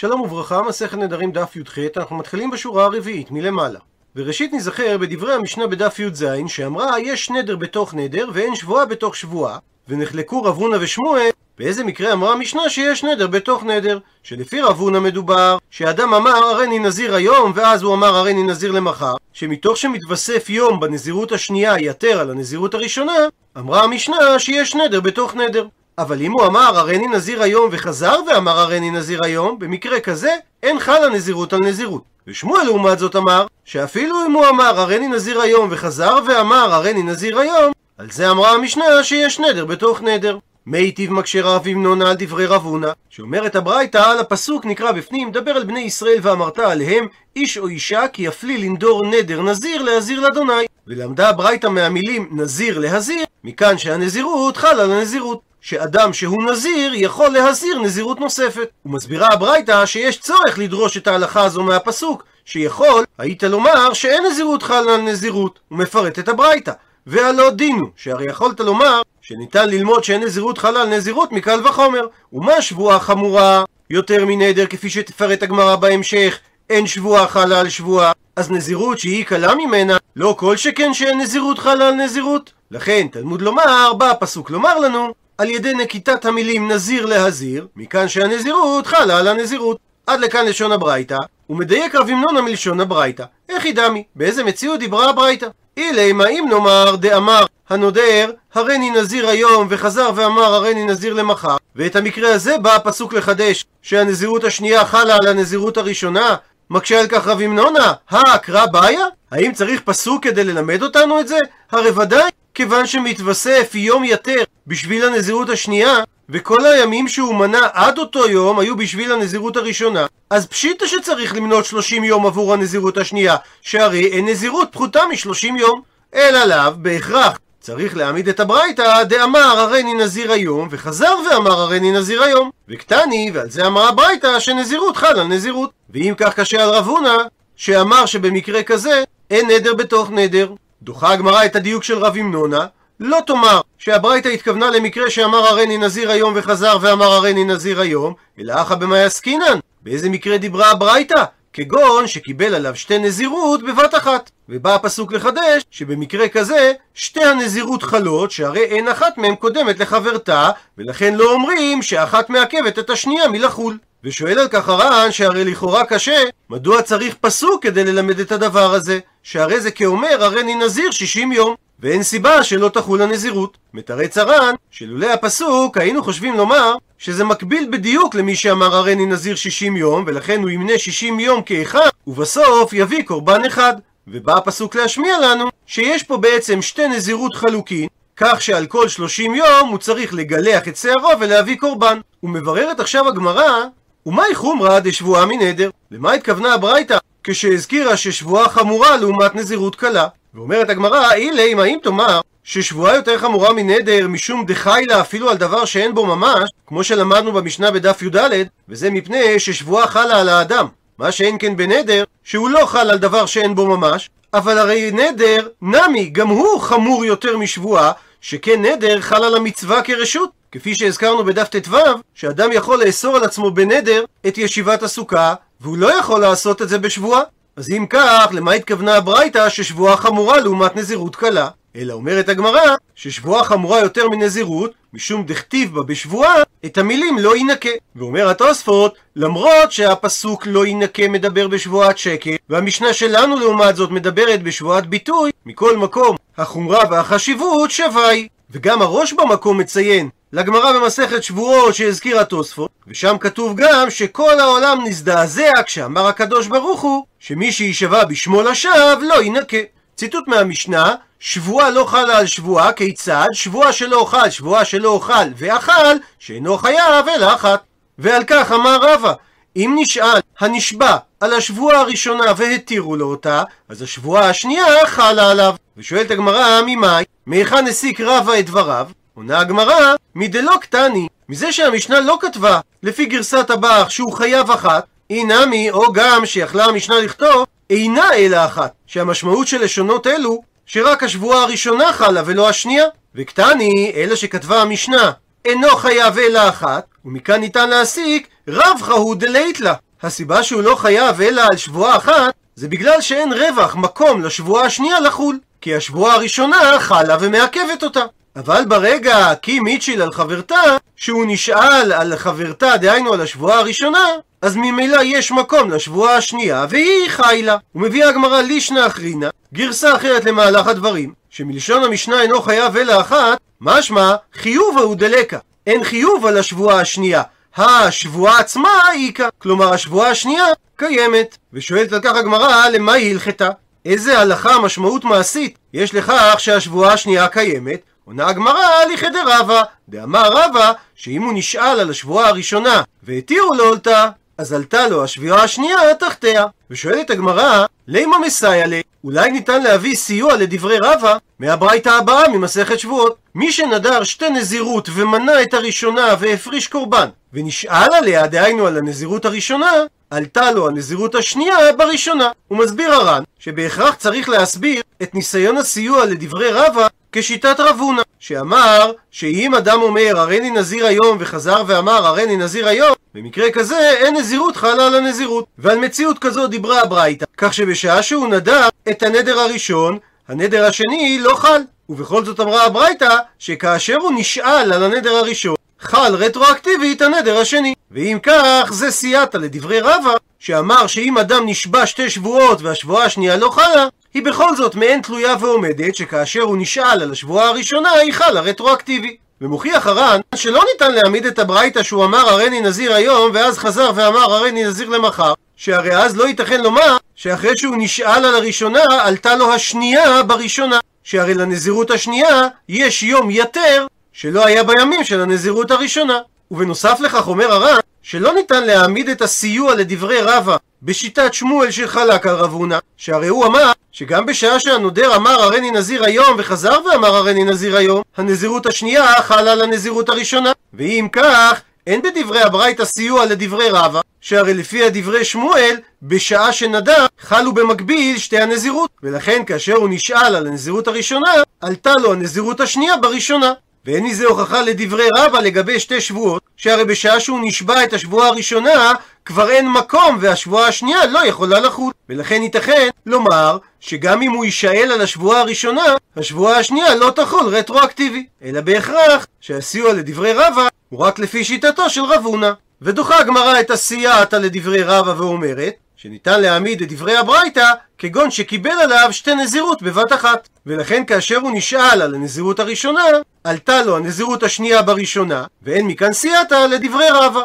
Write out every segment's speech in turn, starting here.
שלום וברכה, מסכת נדרים דף י"ח, אנחנו מתחילים בשורה הרביעית, מלמעלה. וראשית נזכר בדברי המשנה בדף י"ז, שאמרה יש נדר בתוך נדר ואין שבועה בתוך שבועה, ונחלקו רב הונא ושמואל, באיזה מקרה אמרה המשנה שיש נדר בתוך נדר, שלפי רב הונא מדובר, שאדם אמר הריני נזיר היום, ואז הוא אמר הריני נזיר למחר, שמתוך שמתווסף יום בנזירות השנייה יתר על הנזירות הראשונה, אמרה המשנה שיש נדר בתוך נדר. אבל אם הוא אמר הריני נזיר היום וחזר ואמר הריני נזיר היום, במקרה כזה אין חלה נזירות על נזירות. ושמואל לעומת זאת אמר, שאפילו אם הוא אמר הריני נזיר היום וחזר ואמר הריני נזיר היום, על זה אמרה המשנה שיש נדר בתוך נדר. מיטיב מקשה רב המנונה על דברי רב הונא, שאומרת הברייתא על הפסוק נקרא בפנים, דבר על בני ישראל ואמרת עליהם, איש או אישה כי יפלי לנדור נדר נזיר להזיר לאדוני. ולמדה הברייתא מהמילים נזיר להזיר, מכאן שהנזירות חל על הנזירות. שאדם שהוא נזיר יכול להזיר נזירות נוספת. ומסבירה הברייתא שיש צורך לדרוש את ההלכה הזו מהפסוק, שיכול, היית לומר שאין נזירות חל על נזירות, ומפרט את הברייתא. והלא דינו, שהרי יכולת לומר שניתן ללמוד שאין נזירות חלה על נזירות מקל וחומר. ומה שבועה חמורה יותר מנדר כפי שתפרט הגמרא בהמשך, אין שבועה חלה על שבועה, אז נזירות שהיא קלה ממנה, לא כל שכן שאין נזירות חלה על נזירות. לכן תלמוד לומר, בא הפסוק לומר לנו, על ידי נקיטת המילים נזיר להזיר, מכאן שהנזירות חלה על הנזירות. עד לכאן לשון הברייתא, ומדייק רב המנונה מלשון הברייתא. איך היא דמי? באיזה מציאות דיברה הברייתא? אילי מה אם נאמר דאמר הנודר הריני נזיר היום וחזר ואמר הריני נזיר למחר ואת המקרה הזה בא הפסוק לחדש שהנזירות השנייה חלה על הנזירות הראשונה מקשה על כך רב המנונה, הקרא בעיה? האם צריך פסוק כדי ללמד אותנו את זה? הרי ודאי כיוון שמתווסף יום יתר בשביל הנזירות השנייה, וכל הימים שהוא מנה עד אותו יום היו בשביל הנזירות הראשונה, אז פשיטה שצריך למנות 30 יום עבור הנזירות השנייה, שהרי אין נזירות פחותה מ-30 יום. אלא לאו, בהכרח, צריך להעמיד את הברייתא דאמר הריני נזיר היום, וחזר ואמר הריני נזיר היום. וקטני, ועל זה אמר הברייתא שנזירות חל על נזירות. ואם כך קשה על רב הונא, שאמר שבמקרה כזה אין נדר בתוך נדר. דוחה הגמרא את הדיוק של רב המנונה, לא תאמר שהברייתא התכוונה למקרה שאמר הריני נזיר היום וחזר ואמר הריני נזיר היום, אלא אחא במאי עסקינן. באיזה מקרה דיברה הברייתא? כגון שקיבל עליו שתי נזירות בבת אחת. ובא הפסוק לחדש שבמקרה כזה שתי הנזירות חלות שהרי אין אחת מהן קודמת לחברתה ולכן לא אומרים שאחת מעכבת את השנייה מלחול. ושואל על כך הר"ן שהרי לכאורה קשה, מדוע צריך פסוק כדי ללמד את הדבר הזה? שהרי זה כאומר הריני נזיר 60 יום. ואין סיבה שלא תחול הנזירות. מתרץ הר"ן, שלולא הפסוק היינו חושבים לומר שזה מקביל בדיוק למי שאמר הריני נזיר 60 יום, ולכן הוא ימנה 60 יום כאחד, ובסוף יביא קורבן אחד. ובא הפסוק להשמיע לנו שיש פה בעצם שתי נזירות חלוקין, כך שעל כל 30 יום הוא צריך לגלח את שערו ולהביא קורבן. ומבררת עכשיו הגמרא, ומאי חומרא דשבועה מנדר? למה התכוונה הברייתא כשהזכירה ששבועה חמורה לעומת נזירות קלה? ואומרת הגמרא, אילי, אם האם תאמר ששבועה יותר חמורה מנדר משום דחיילה אפילו על דבר שאין בו ממש, כמו שלמדנו במשנה בדף י"ד, וזה מפני ששבועה חלה על האדם. מה שאין כן בנדר, שהוא לא חל על דבר שאין בו ממש, אבל הרי נדר, נמי, גם הוא חמור יותר משבועה, שכן נדר חל על המצווה כרשות. כפי שהזכרנו בדף ט"ו, שאדם יכול לאסור על עצמו בנדר את ישיבת הסוכה, והוא לא יכול לעשות את זה בשבועה. אז אם כך, למה התכוונה הברייתא ששבועה חמורה לעומת נזירות קלה? אלא אומרת הגמרא ששבועה חמורה יותר מנזירות, משום דכתיב בה בשבועה, את המילים לא ינקה. ואומר התוספות, למרות שהפסוק לא ינקה מדבר בשבועת שקר, והמשנה שלנו לעומת זאת מדברת בשבועת ביטוי, מכל מקום החומרה והחשיבות שווה היא. וגם הראש במקום מציין לגמרא במסכת שבועות שהזכיר התוספות, ושם כתוב גם שכל העולם נזדעזע כשאמר הקדוש ברוך הוא שמי שישבע בשמו לשווא לא ינקה. ציטוט מהמשנה, שבועה לא חלה על שבועה, כיצד? שבועה שלא אוכל, שבועה שלא אוכל ואכל, שאינו חייב אלא אחת. ועל כך אמר רבא, אם נשאל הנשבע על השבועה הראשונה והתירו לו אותה, אז השבועה השנייה חלה עליו. ושואלת הגמרא, ממאי? מהיכן הסיק רבא את דבריו? עונה הגמרא, מדלא קטני, מזה שהמשנה לא כתבה, לפי גרסת הבח שהוא חייב אחת, אי נמי, או גם שיכלה המשנה לכתוב, אינה אלא אחת, שהמשמעות של לשונות אלו, שרק השבועה הראשונה חלה ולא השנייה. וקטני, אלא שכתבה המשנה, אינו חייב אלא אחת, ומכאן ניתן להסיק רב חהו דלית לה. הסיבה שהוא לא חייב אלא על שבועה אחת, זה בגלל שאין רווח, מקום לשבועה השנייה לחול. כי השבועה הראשונה חלה ומעכבת אותה. אבל ברגע כי מיטשיל על חברתה, שהוא נשאל על חברתה, דהיינו על השבועה הראשונה, אז ממילא יש מקום לשבועה השנייה, והיא חיילה. הוא מביא הגמרא לישנא אחרינא, גרסה אחרת למהלך הדברים, שמלשון המשנה אינו חייב אלא אחת, משמע חיוב ההוא דלקה. אין חיוב על השבועה השנייה. השבועה עצמה איכא, כלומר השבועה השנייה קיימת. ושואלת על כך הגמרא, למה היא הלכתה? איזה הלכה, משמעות מעשית, יש לכך שהשבועה השנייה קיימת? עונה הגמרא הליכי דרבה, דאמר רבא שאם הוא נשאל על השבועה הראשונה והתירו לו אותה, אז עלתה לו השבועה השנייה תחתיה. ושואלת הגמרא, לימה מסייע לי? אולי ניתן להביא סיוע לדברי רבא מהברייתא הבאה ממסכת שבועות. מי שנדר שתי נזירות ומנה את הראשונה והפריש קורבן, ונשאל עליה, דהיינו על הנזירות הראשונה, עלתה לו הנזירות השנייה בראשונה. הוא מסביר הר"ן שבהכרח צריך להסביר את ניסיון הסיוע לדברי רבא כשיטת רב הונא, שאמר שאם אדם אומר הריני נזיר היום וחזר ואמר הריני נזיר היום, במקרה כזה אין נזירות חלה על הנזירות. ועל מציאות כזו דיברה הברייתא, כך שבשעה שהוא נדר את הנדר הראשון, הנדר השני לא חל. ובכל זאת אמרה הברייתא שכאשר הוא נשאל על הנדר הראשון חל רטרואקטיבית הנדר השני. ואם כך, זה סייעתא לדברי רבא, שאמר שאם אדם נשבע שתי שבועות והשבועה השנייה לא חלה, היא בכל זאת מעין תלויה ועומדת, שכאשר הוא נשאל על השבועה הראשונה, היא חלה רטרואקטיבי. ומוכיח הר"ן שלא ניתן להעמיד את הברייתא שהוא אמר הריני נזיר היום ואז חזר ואמר הריני נזיר למחר שהרי אז לא ייתכן לומר שאחרי שהוא נשאל על הראשונה עלתה לו השנייה בראשונה שהרי לנזירות השנייה יש יום יתר שלא היה בימים של הנזירות הראשונה. ובנוסף לכך אומר הר"ן שלא ניתן להעמיד את הסיוע לדברי רבא בשיטת שמואל שחלק על רב הונא, שהרי הוא אמר שגם בשעה שהנודר אמר הריני נזיר היום וחזר ואמר הריני נזיר היום, הנזירות השנייה חלה על הנזירות הראשונה. ואם כך, אין בדברי הברייתא סיוע לדברי רבא, שהרי לפי הדברי שמואל, בשעה שנדר, חלו במקביל שתי הנזירות, ולכן כאשר הוא נשאל על הנזירות הראשונה, עלתה לו הנזירות השנייה בראשונה. ואין מזה הוכחה לדברי רבא לגבי שתי שבועות, שהרי בשעה שהוא נשבע את השבועה הראשונה, כבר אין מקום והשבועה השנייה לא יכולה לחול. ולכן ייתכן לומר שגם אם הוא יישאל על השבועה הראשונה, השבועה השנייה לא תחול רטרואקטיבי. אלא בהכרח שהסיוע לדברי רבא הוא רק לפי שיטתו של רב הונא. ודוחה הגמרא את הסייעתא לדברי רבא ואומרת שניתן להעמיד את דברי הברייתא כגון שקיבל עליו שתי נזירות בבת אחת. ולכן כאשר הוא נשאל על הנזירות הראשונה, עלתה לו הנזירות השנייה בראשונה, ואין מכאן סייעתא לדברי רבא.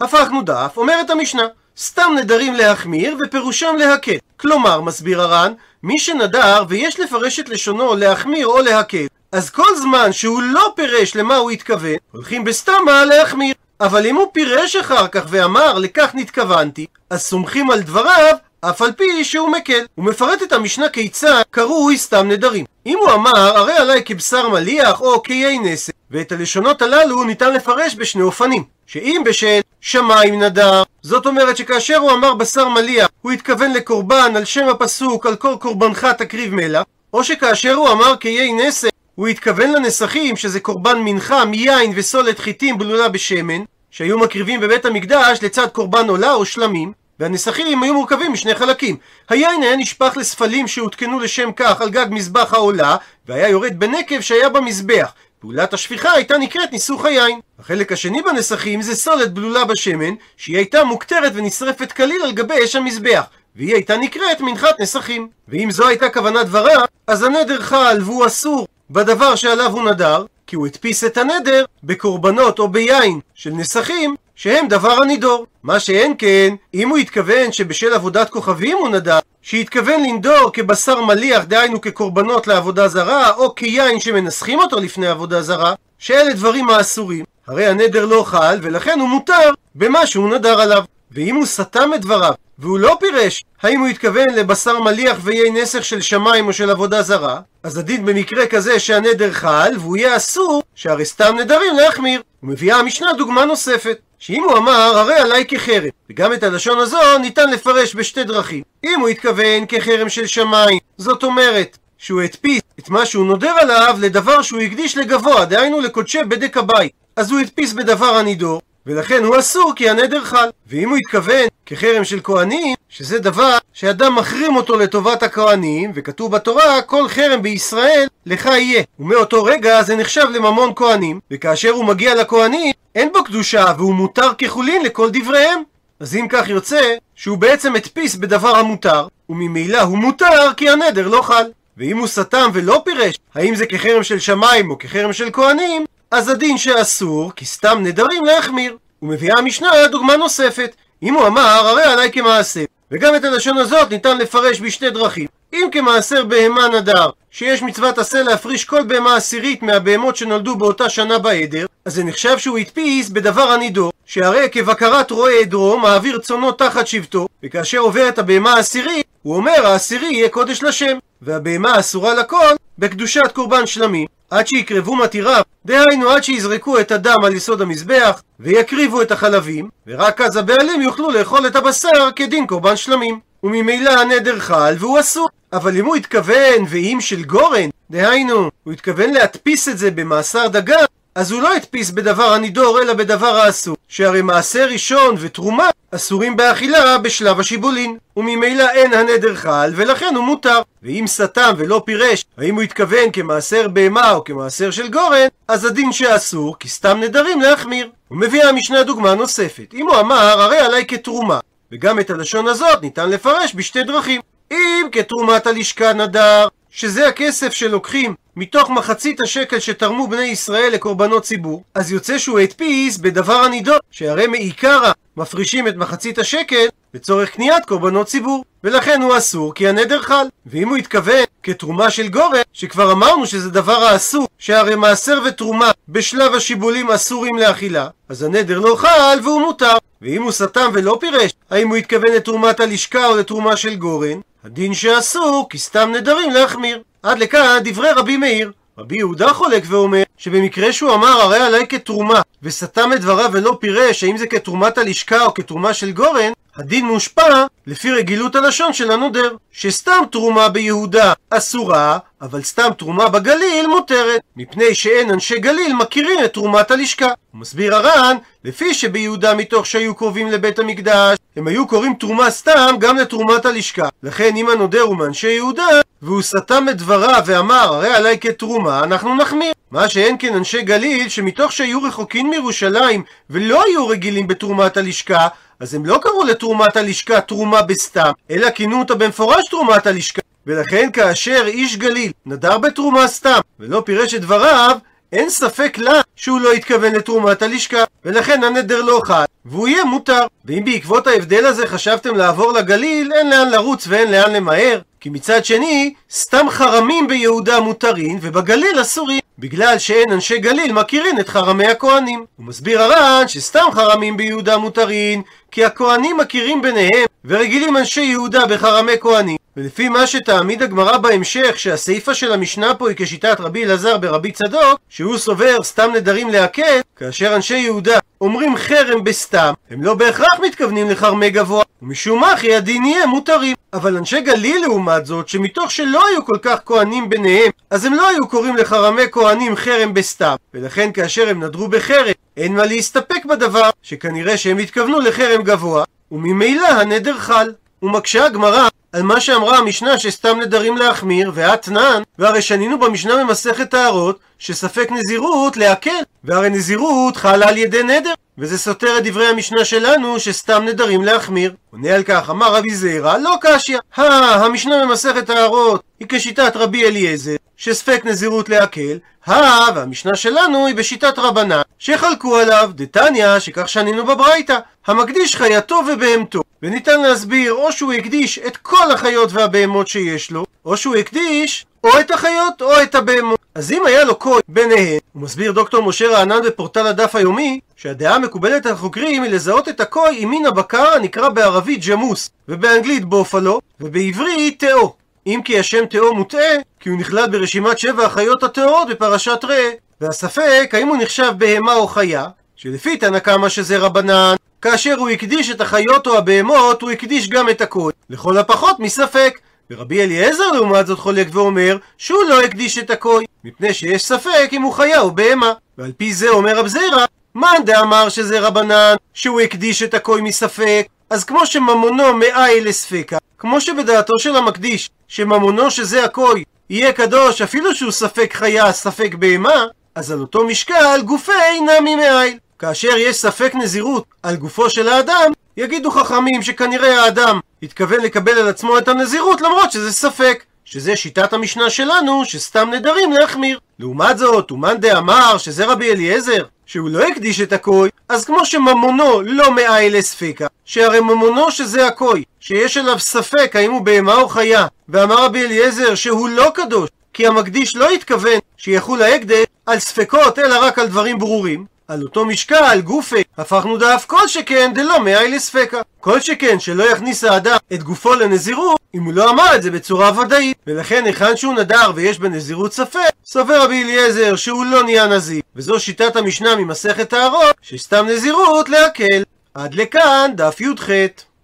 הפכנו דף, אומרת המשנה, סתם נדרים להחמיר ופירושם להקל. כלומר, מסביר הר"ן, מי שנדר ויש לפרש את לשונו להחמיר או להקל, אז כל זמן שהוא לא פירש למה הוא התכוון, הולכים בסתמה להחמיר. אבל אם הוא פירש אחר כך ואמר לכך נתכוונתי, אז סומכים על דבריו אף על פי שהוא מקל. הוא מפרט את המשנה כיצד קרוי סתם נדרים. אם הוא אמר, הרי עליי כבשר מליח או כאיי נסק, ואת הלשונות הללו ניתן לפרש בשני אופנים. שאם בשל שמיים נדר, זאת אומרת שכאשר הוא אמר בשר מליח, הוא התכוון לקורבן על שם הפסוק על כל קורבנך תקריב מלח, או שכאשר הוא אמר כאיי נסק, הוא התכוון לנסכים שזה קורבן מנחה מיין וסולת חיטים בלולה בשמן, שהיו מקריבים בבית המקדש לצד קורבן עולה או שלמים, והנסכים היו מורכבים משני חלקים. היין היה נשפך לספלים שהותקנו לשם כך על גג מזבח העולה, והיה יורד בנקב שהיה במזבח. פעולת השפיכה הייתה נקראת ניסוך היין. החלק השני בנסכים זה סולת בלולה בשמן, שהיא הייתה מוקטרת ונשרפת כליל על גבי אש המזבח. והיא הייתה נקראת מנחת נסכים. ואם זו הייתה כוונת דברה, אז הנדר חל והוא אסור בדבר שעליו הוא נדר, כי הוא הדפיס את הנדר בקורבנות או ביין של נסכים שהם דבר הנידור. מה שאין כן, אם הוא התכוון שבשל עבודת כוכבים הוא נדר, שהתכוון לנדור כבשר מליח, דהיינו כקורבנות לעבודה זרה, או כיין שמנסחים אותו לפני עבודה זרה, שאלה דברים האסורים, הרי הנדר לא חל, ולכן הוא מותר במה שהוא נדר עליו. ואם הוא סתם את דבריו, והוא לא פירש האם הוא התכוון לבשר מליח ויהי נסך של שמיים או של עבודה זרה, אז הדין במקרה כזה שהנדר חל, והוא יהיה אסור, שהרי סתם נדרים להחמיר. ומביאה המשנה דוגמה נוספת, שאם הוא אמר הרי עליי כחרם, וגם את הלשון הזו ניתן לפרש בשתי דרכים. אם הוא התכוון כחרם של שמיים, זאת אומרת שהוא הדפיס את מה שהוא נודר עליו לדבר שהוא הקדיש לגבוה, דהיינו לקודשי בדק הבית. אז הוא הדפיס בדבר הנידור, ולכן הוא אסור כי הנדר חל. ואם הוא התכוון כחרם של כהנים, שזה דבר שאדם מחרים אותו לטובת הכהנים, וכתוב בתורה, כל חרם בישראל לך יהיה. ומאותו רגע זה נחשב לממון כהנים, וכאשר הוא מגיע לכהנים, אין בו קדושה, והוא מותר כחולין לכל דבריהם. אז אם כך יוצא, שהוא בעצם הדפיס בדבר המותר, וממילא הוא מותר כי הנדר לא חל. ואם הוא סתם ולא פירש, האם זה כחרם של שמיים או כחרם של כהנים, אז הדין שאסור, כי סתם נדרים להחמיר. ומביאה המשנה דוגמה נוספת. אם הוא אמר, הרי עליי כמעשר. וגם את הלשון הזאת ניתן לפרש בשתי דרכים. אם כמעשר בהמה נדר, שיש מצוות עשה להפריש כל בהמה עשירית מהבהמות שנולדו באותה שנה בעדר, אז זה נחשב שהוא הדפיס בדבר הנידור, שהרי כבקרת רועה עדרו מעביר צונו תחת שבטו, וכאשר עובר את הבהמה העשירית, הוא אומר העשירי יהיה קודש לשם, והבהמה אסורה לכל בקדושת קורבן שלמים, עד שיקרבו מתיריו, דהיינו עד שיזרקו את הדם על יסוד המזבח, ויקריבו את החלבים, ורק אז הבעלים יוכלו לאכול את הבשר כדין קורבן שלמים. וממילא הנדר חל והוא אסור. אבל אם הוא התכוון ואם של גורן, דהיינו, הוא התכוון להדפיס את זה במאסר דגן, אז הוא לא הדפיס בדבר הנידור אלא בדבר האסור, שהרי מעשה ראשון ותרומה אסורים באכילה בשלב השיבולין, וממילא אין הנדר חל ולכן הוא מותר. ואם סתם ולא פירש האם הוא התכוון כמעשר בהמה או כמעשר של גורן, אז הדין שאסור כי סתם נדרים להחמיר. ומביאה המשנה דוגמה נוספת, אם הוא אמר הרי עליי כתרומה, וגם את הלשון הזאת ניתן לפרש בשתי דרכים. אם כתרומת הלשכה נדר, שזה הכסף שלוקחים מתוך מחצית השקל שתרמו בני ישראל לקורבנות ציבור, אז יוצא שהוא הדפיס בדבר הנידון, שהרי מעיקרא מפרישים את מחצית השקל לצורך קניית קורבנות ציבור, ולכן הוא אסור כי הנדר חל. ואם הוא התכוון כתרומה של גורן, שכבר אמרנו שזה דבר האסור, שהרי מעשר ותרומה בשלב השיבולים אסורים לאכילה, אז הנדר לא חל והוא מותר. ואם הוא סתם ולא פירש, האם הוא התכוון לתרומת הלשכה או לתרומה של גורן, הדין שאסור כי סתם נדרים להחמיר. עד לכאן דברי רבי מאיר. רבי יהודה חולק ואומר שבמקרה שהוא אמר הרי עליי כתרומה וסתם את דבריו ולא פירש האם זה כתרומת הלשכה או כתרומה של גורן הדין מושפע לפי רגילות הלשון של הנודר שסתם תרומה ביהודה אסורה אבל סתם תרומה בגליל מותרת מפני שאין אנשי גליל מכירים את תרומת הלשכה. הוא מסביר הר"ן לפי שביהודה מתוך שהיו קרובים לבית המקדש הם היו קוראים תרומה סתם גם לתרומת הלשכה. לכן אם הנודר הוא מאנשי יהודה והוא סתם את דבריו ואמר הרי עליי כתרומה אנחנו נחמיר. מה שאין כן אנשי גליל שמתוך שהיו רחוקים מירושלים ולא היו רגילים בתרומת הלשכה אז הם לא קראו לתרומת הלשכה תרומה בסתם אלא כינו אותה במפורש תרומת הלשכה ולכן כאשר איש גליל נדר בתרומה סתם ולא פירש את דבריו אין ספק לה שהוא לא התכוון לתרומת הלשכה, ולכן הנדר לא חל, והוא יהיה מותר. ואם בעקבות ההבדל הזה חשבתם לעבור לגליל, אין לאן לרוץ ואין לאן למהר. כי מצד שני, סתם חרמים ביהודה מותרים, ובגליל אסורים. בגלל שאין אנשי גליל מכירים את חרמי הכהנים. הוא מסביר הר"ן שסתם חרמים ביהודה מותרים, כי הכהנים מכירים ביניהם, ורגילים אנשי יהודה בחרמי כהנים. ולפי מה שתעמיד הגמרא בהמשך, שהסיפא של המשנה פה היא כשיטת רבי אלעזר ברבי צדוק, שהוא סובר סתם נדרים להקל, כאשר אנשי יהודה אומרים חרם בסתם, הם לא בהכרח מתכוונים לחרמי גבוה, ומשום מה כי הדין יהיה מותרים. אבל אנשי גליל לעומת זאת, שמתוך שלא היו כל כך כהנים ביניהם, אז הם לא היו קוראים לחרמי כהנים חרם בסתם, ולכן כאשר הם נדרו בחרם, אין מה להסתפק בדבר, שכנראה שהם התכוונו לחרם גבוה, וממילא הנדר חל. ומקשה הגמרא על מה שאמרה המשנה שסתם נדרים להחמיר, ואתנן, והרי שנינו במשנה במסכת טהרות, שספק נזירות להקל, והרי נזירות חלה על ידי נדר, וזה סותר את דברי המשנה שלנו שסתם נדרים להחמיר. עונה על כך, אמר רבי זעירא, לא קשיא. הא, המשנה במסכת טהרות היא כשיטת רבי אליעזר, שספק נזירות להקל, הא, והמשנה שלנו היא בשיטת רבנן, שחלקו עליו, דתניא, שכך שנינו בברייתא, המקדיש חייתו ובהמתו. וניתן להסביר, או שהוא הקדיש את כל החיות והבהמות שיש לו, או שהוא הקדיש או את החיות או את הבהמות. אז אם היה לו קוי ביניהם, הוא מסביר דוקטור משה רענן בפורטל הדף היומי, שהדעה המקובלת על החוקרים היא לזהות את הקוי עם מין הבקר הנקרא בערבית ג'מוס, ובאנגלית בופלו, ובעברית תאו. אם כי השם תאו מוטעה, כי הוא נכלל ברשימת שבע החיות הטהורות בפרשת ראה, והספק האם הוא נחשב בהמה או חיה, שלפי תנא קמא שזה רבנן, כאשר הוא הקדיש את החיות או הבהמות, הוא הקדיש גם את הקוי. לכל הפחות מספק. ורבי אליעזר לעומת זאת חולק ואומר שהוא לא הקדיש את הקוי, מפני שיש ספק אם הוא חיה או בהמה. ועל פי זה אומר רב זירא, מאן דאמר שזה רבנן, שהוא הקדיש את הכוי מספק, אז כמו שממונו מאי לספקה, כמו שבדעתו של המקדיש, שממונו שזה הכוי, יהיה קדוש אפילו שהוא ספק חיה, ספק בהמה, אז על אותו משקל גופי נמי מאיל. כאשר יש ספק נזירות על גופו של האדם, יגידו חכמים שכנראה האדם התכוון לקבל על עצמו את הנזירות למרות שזה ספק. שזה שיטת המשנה שלנו, שסתם נדרים להחמיר. לעומת זאת, אומן דאמר שזה רבי אליעזר, שהוא לא הקדיש את הכוי, אז כמו שממונו לא מאי לספיקה, שהרי ממונו שזה הכוי, שיש עליו ספק האם הוא בהמה או חיה, ואמר רבי אליעזר שהוא לא קדוש, כי המקדיש לא התכוון שיחול ההקדש על ספקות, אלא רק על דברים ברורים, על אותו משקל, גופי, הפכנו דף כל שכן דלא מאי לספקה. כל שכן שלא יכניס האדם את גופו לנזירות, אם הוא לא אמר את זה בצורה ודאית. ולכן היכן שהוא נדר ויש בנזירות ספק, סובר רבי אליעזר שהוא לא נהיה נזיר. וזו שיטת המשנה ממסכת הארות, שסתם נזירות להקל. עד לכאן דף י"ח.